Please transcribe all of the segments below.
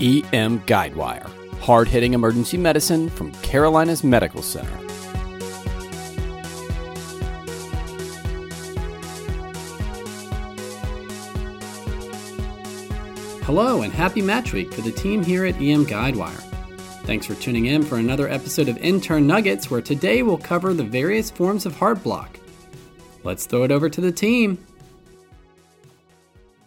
EM Guidewire, hard hitting emergency medicine from Carolinas Medical Center. Hello and happy match week for the team here at EM Guidewire. Thanks for tuning in for another episode of Intern Nuggets, where today we'll cover the various forms of heart block. Let's throw it over to the team.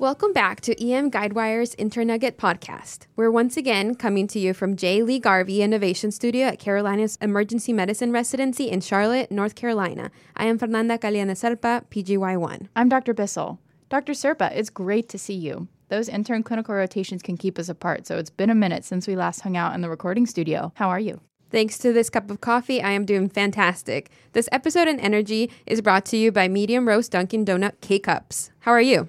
Welcome back to EM Guidewire's Intern Nugget podcast. We're once again coming to you from J. Lee Garvey Innovation Studio at Carolinas Emergency Medicine Residency in Charlotte, North Carolina. I am Fernanda Calienes Serpa, PGY1. I'm Dr. Bissell. Dr. Serpa, it's great to see you. Those intern clinical rotations can keep us apart, so it's been a minute since we last hung out in the recording studio. How are you? Thanks to this cup of coffee, I am doing fantastic. This episode in Energy is brought to you by Medium Roast Dunkin' Donut K Cups. How are you?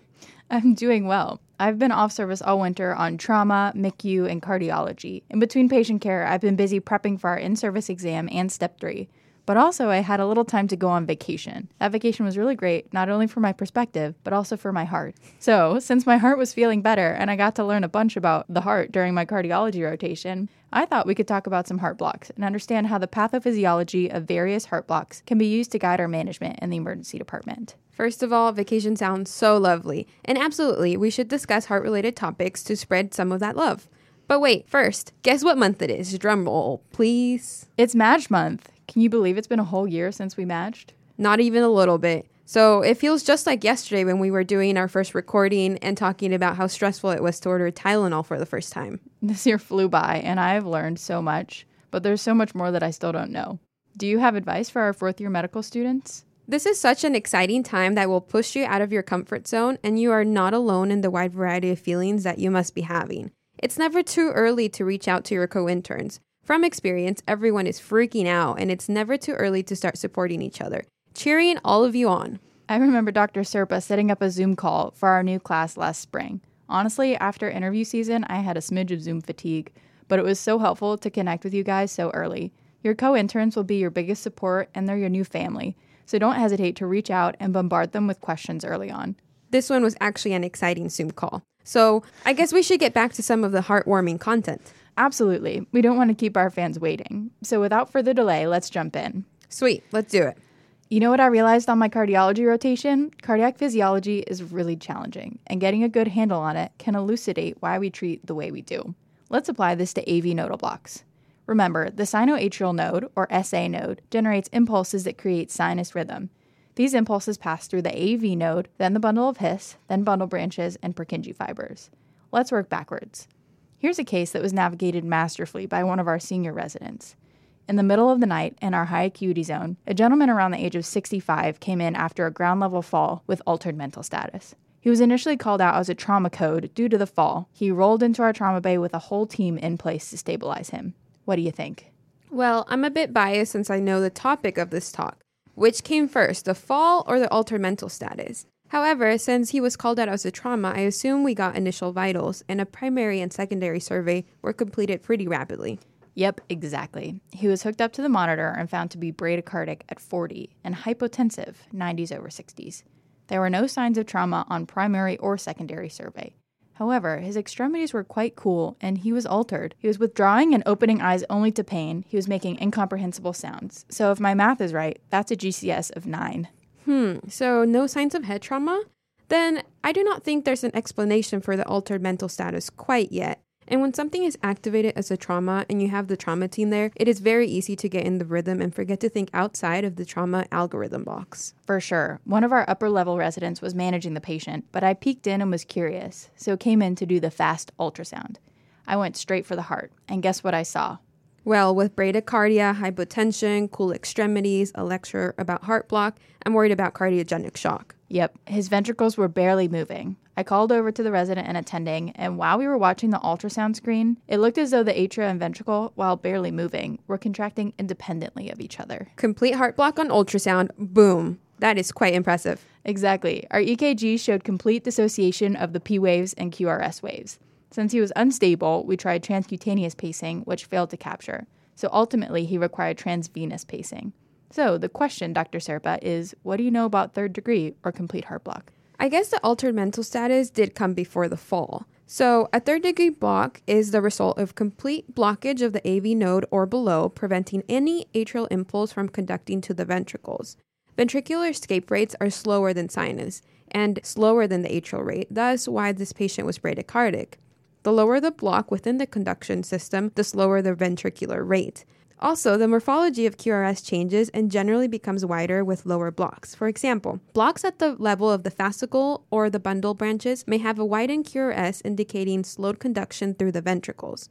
I'm doing well. I've been off service all winter on trauma, MICU, and cardiology. In between patient care, I've been busy prepping for our in service exam and step three. But also, I had a little time to go on vacation. That vacation was really great, not only for my perspective, but also for my heart. So, since my heart was feeling better and I got to learn a bunch about the heart during my cardiology rotation, I thought we could talk about some heart blocks and understand how the pathophysiology of various heart blocks can be used to guide our management in the emergency department. First of all, vacation sounds so lovely. And absolutely, we should discuss heart related topics to spread some of that love. But wait, first, guess what month it is? Drum roll, please. It's Madge Month. Can you believe it's been a whole year since we matched? Not even a little bit. So it feels just like yesterday when we were doing our first recording and talking about how stressful it was to order Tylenol for the first time. This year flew by, and I have learned so much, but there's so much more that I still don't know. Do you have advice for our fourth year medical students? This is such an exciting time that will push you out of your comfort zone, and you are not alone in the wide variety of feelings that you must be having. It's never too early to reach out to your co interns. From experience, everyone is freaking out, and it's never too early to start supporting each other. Cheering all of you on. I remember Dr. Serpa setting up a Zoom call for our new class last spring. Honestly, after interview season, I had a smidge of Zoom fatigue, but it was so helpful to connect with you guys so early. Your co interns will be your biggest support, and they're your new family so don't hesitate to reach out and bombard them with questions early on. This one was actually an exciting Zoom call. So I guess we should get back to some of the heartwarming content. Absolutely. We don't want to keep our fans waiting. So without further delay, let's jump in. Sweet, let's do it. You know what I realized on my cardiology rotation? Cardiac physiology is really challenging, and getting a good handle on it can elucidate why we treat the way we do. Let's apply this to AV nodal blocks. Remember, the sinoatrial node, or SA node, generates impulses that create sinus rhythm. These impulses pass through the AV node, then the bundle of His, then bundle branches, and Purkinje fibers. Let's work backwards. Here's a case that was navigated masterfully by one of our senior residents. In the middle of the night, in our high acuity zone, a gentleman around the age of 65 came in after a ground level fall with altered mental status. He was initially called out as a trauma code due to the fall. He rolled into our trauma bay with a whole team in place to stabilize him. What do you think? Well, I'm a bit biased since I know the topic of this talk. Which came first, the fall or the altered mental status? However, since he was called out as a trauma, I assume we got initial vitals, and a primary and secondary survey were completed pretty rapidly. Yep, exactly. He was hooked up to the monitor and found to be bradycardic at 40 and hypotensive, 90s over 60s. There were no signs of trauma on primary or secondary survey. However, his extremities were quite cool and he was altered. He was withdrawing and opening eyes only to pain. He was making incomprehensible sounds. So, if my math is right, that's a GCS of 9. Hmm, so no signs of head trauma? Then I do not think there's an explanation for the altered mental status quite yet. And when something is activated as a trauma and you have the trauma team there, it is very easy to get in the rhythm and forget to think outside of the trauma algorithm box. For sure. One of our upper level residents was managing the patient, but I peeked in and was curious, so came in to do the fast ultrasound. I went straight for the heart, and guess what I saw? Well, with bradycardia, hypotension, cool extremities, a lecture about heart block, I'm worried about cardiogenic shock. Yep, his ventricles were barely moving. I called over to the resident and attending, and while we were watching the ultrasound screen, it looked as though the atria and ventricle, while barely moving, were contracting independently of each other. Complete heart block on ultrasound, boom. That is quite impressive. Exactly. Our EKG showed complete dissociation of the P waves and QRS waves. Since he was unstable, we tried transcutaneous pacing, which failed to capture. So ultimately, he required transvenous pacing. So the question, Dr. Serpa, is what do you know about third degree or complete heart block? I guess the altered mental status did come before the fall. So, a third degree block is the result of complete blockage of the AV node or below, preventing any atrial impulse from conducting to the ventricles. Ventricular escape rates are slower than sinus and slower than the atrial rate, thus, why this patient was bradycardic. The lower the block within the conduction system, the slower the ventricular rate. Also, the morphology of QRS changes and generally becomes wider with lower blocks. For example, blocks at the level of the fascicle or the bundle branches may have a widened QRS indicating slowed conduction through the ventricles.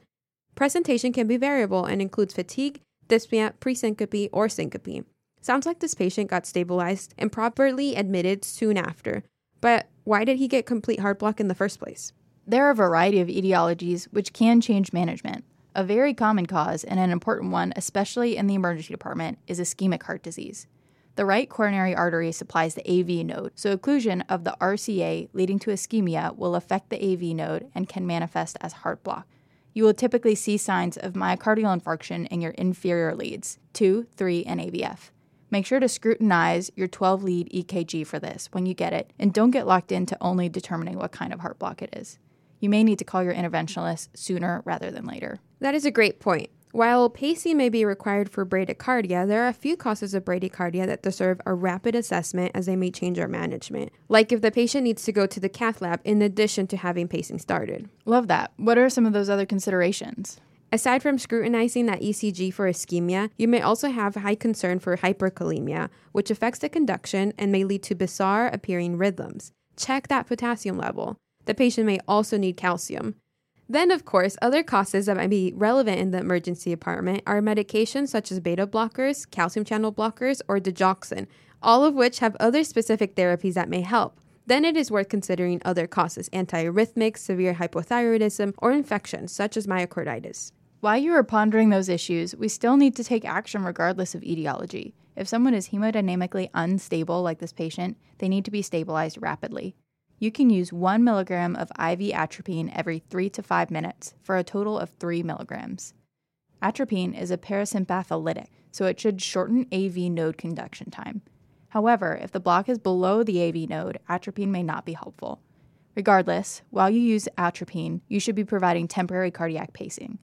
Presentation can be variable and includes fatigue, dyspnea, presyncope, or syncope. Sounds like this patient got stabilized and properly admitted soon after. But why did he get complete heart block in the first place? There are a variety of etiologies which can change management. A very common cause, and an important one, especially in the emergency department, is ischemic heart disease. The right coronary artery supplies the AV node, so occlusion of the RCA leading to ischemia will affect the AV node and can manifest as heart block. You will typically see signs of myocardial infarction in your inferior leads, 2, 3, and AVF. Make sure to scrutinize your 12 lead EKG for this when you get it, and don't get locked into only determining what kind of heart block it is you may need to call your interventionalist sooner rather than later. That is a great point. While pacing may be required for bradycardia, there are a few causes of bradycardia that deserve a rapid assessment as they may change our management. Like if the patient needs to go to the cath lab in addition to having pacing started. Love that. What are some of those other considerations? Aside from scrutinizing that ECG for ischemia, you may also have high concern for hyperkalemia, which affects the conduction and may lead to bizarre appearing rhythms. Check that potassium level. The patient may also need calcium. Then, of course, other causes that might be relevant in the emergency department are medications such as beta blockers, calcium channel blockers, or digoxin, all of which have other specific therapies that may help. Then it is worth considering other causes antiarrhythmics, severe hypothyroidism, or infections such as myocarditis. While you are pondering those issues, we still need to take action regardless of etiology. If someone is hemodynamically unstable, like this patient, they need to be stabilized rapidly you can use 1 milligram of IV atropine every 3 to 5 minutes for a total of 3 milligrams. Atropine is a parasympatholytic, so it should shorten AV node conduction time. However, if the block is below the AV node, atropine may not be helpful. Regardless, while you use atropine, you should be providing temporary cardiac pacing.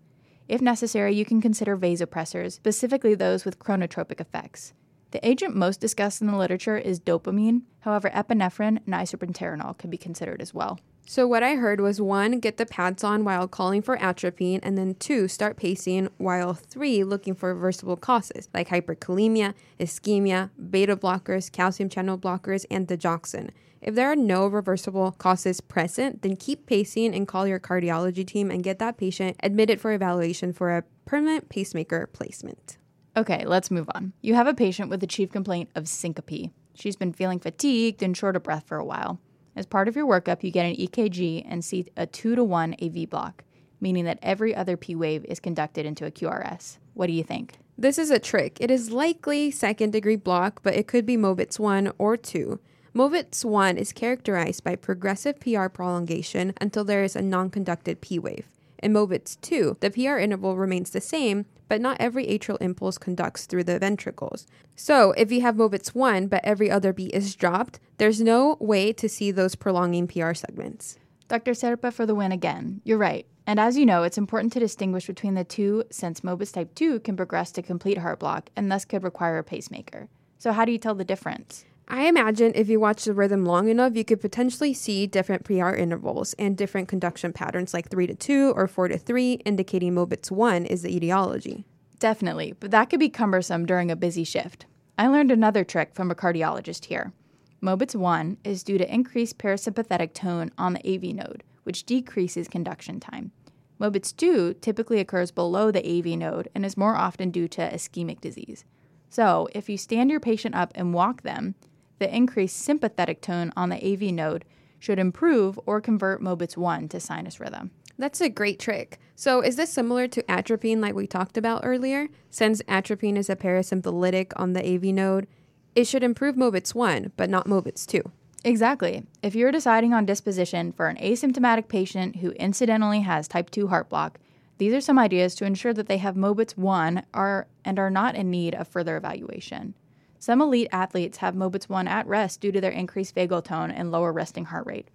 If necessary, you can consider vasopressors, specifically those with chronotropic effects. The agent most discussed in the literature is dopamine. However, epinephrine and isoproterenol can be considered as well. So, what I heard was one, get the pads on while calling for atropine, and then two, start pacing, while three, looking for reversible causes like hyperkalemia, ischemia, beta blockers, calcium channel blockers, and digoxin. If there are no reversible causes present, then keep pacing and call your cardiology team and get that patient admitted for evaluation for a permanent pacemaker placement. Okay, let's move on. You have a patient with a chief complaint of syncope. She's been feeling fatigued and short of breath for a while. As part of your workup, you get an EKG and see a 2 to 1 AV block, meaning that every other P wave is conducted into a QRS. What do you think? This is a trick. It is likely second degree block, but it could be Mobitz 1 or 2. Mobitz 1 is characterized by progressive PR prolongation until there is a non conducted P wave. In Mobitz 2, the PR interval remains the same, but not every atrial impulse conducts through the ventricles. So, if you have Mobitz 1 but every other beat is dropped, there's no way to see those prolonging PR segments. Dr. Serpa for the win again. You're right. And as you know, it's important to distinguish between the two since Mobitz type 2 can progress to complete heart block and thus could require a pacemaker. So, how do you tell the difference? I imagine if you watch the rhythm long enough, you could potentially see different PR intervals and different conduction patterns like 3 to 2 or 4 to 3, indicating Mobitz 1 is the etiology. Definitely, but that could be cumbersome during a busy shift. I learned another trick from a cardiologist here. Mobitz 1 is due to increased parasympathetic tone on the AV node, which decreases conduction time. Mobitz 2 typically occurs below the AV node and is more often due to ischemic disease. So, if you stand your patient up and walk them, the increased sympathetic tone on the AV node should improve or convert Mobitz 1 to sinus rhythm. That's a great trick. So, is this similar to atropine like we talked about earlier? Since atropine is a parasympathetic on the AV node, it should improve Mobitz 1, but not Mobitz 2. Exactly. If you're deciding on disposition for an asymptomatic patient who incidentally has type 2 heart block, these are some ideas to ensure that they have Mobitz 1 are, and are not in need of further evaluation. Some elite athletes have Mobitz 1 at rest due to their increased vagal tone and lower resting heart rate.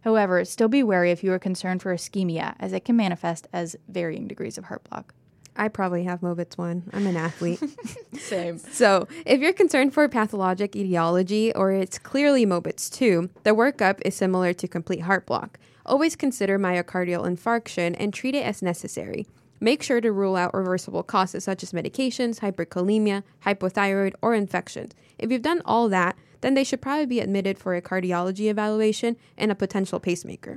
However, still be wary if you are concerned for ischemia, as it can manifest as varying degrees of heart block. I probably have Mobitz 1. I'm an athlete. Same. So, if you're concerned for pathologic etiology or it's clearly Mobitz 2, the workup is similar to complete heart block. Always consider myocardial infarction and treat it as necessary. Make sure to rule out reversible causes such as medications, hyperkalemia, hypothyroid, or infections. If you've done all that, then they should probably be admitted for a cardiology evaluation and a potential pacemaker.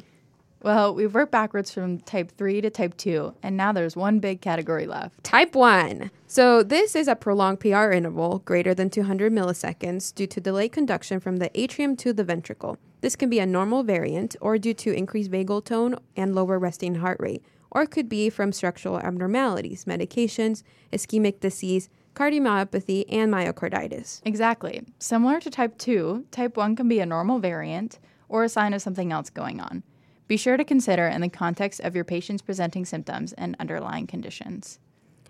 Well, we've worked backwards from type 3 to type 2, and now there's one big category left. Type 1. So, this is a prolonged PR interval greater than 200 milliseconds due to delayed conduction from the atrium to the ventricle. This can be a normal variant or due to increased vagal tone and lower resting heart rate, or could be from structural abnormalities, medications, ischemic disease, cardiomyopathy, and myocarditis. Exactly. Similar to type 2, type 1 can be a normal variant or a sign of something else going on. Be sure to consider in the context of your patient's presenting symptoms and underlying conditions.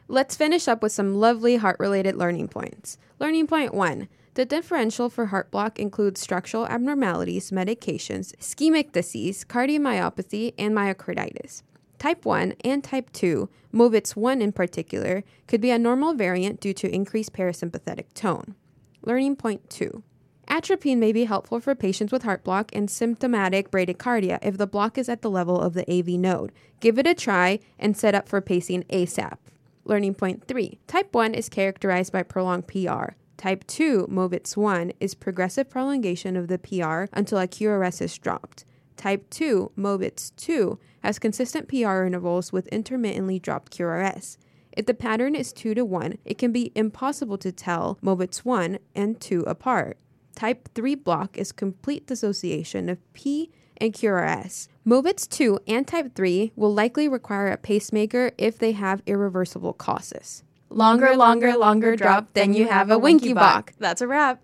Let's finish up with some lovely heart related learning points. Learning point one the differential for heart block includes structural abnormalities, medications, ischemic disease, cardiomyopathy, and myocarditis. Type 1 and type 2, Mobitz 1 in particular, could be a normal variant due to increased parasympathetic tone. Learning point 2 Atropine may be helpful for patients with heart block and symptomatic bradycardia if the block is at the level of the AV node. Give it a try and set up for pacing ASAP. Learning point 3. Type 1 is characterized by prolonged PR. Type 2, Mobitz 1, is progressive prolongation of the PR until a QRS is dropped. Type 2, Mobitz 2, has consistent PR intervals with intermittently dropped QRS. If the pattern is 2 to 1, it can be impossible to tell Mobitz 1 and 2 apart. Type 3 block is complete dissociation of P and QRS. Mobitz 2 and Type 3 will likely require a pacemaker if they have irreversible causes. Longer, longer, longer drop, then you have a Wenckebach. That's a wrap.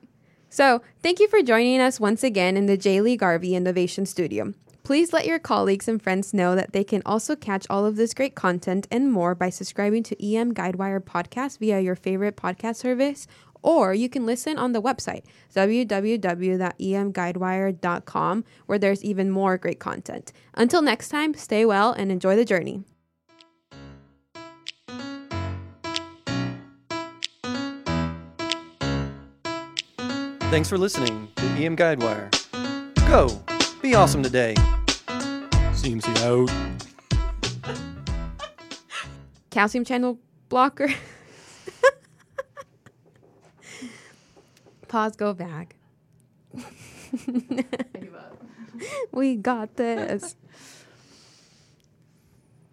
So, thank you for joining us once again in the J. Lee Garvey Innovation Studio. Please let your colleagues and friends know that they can also catch all of this great content and more by subscribing to EM Guidewire podcast via your favorite podcast service or you can listen on the website, www.emguidewire.com, where there's even more great content. Until next time, stay well and enjoy the journey. Thanks for listening to EM Guidewire. Go! Be awesome today! Seems out. Calcium channel blocker. Pause, go back. we got this.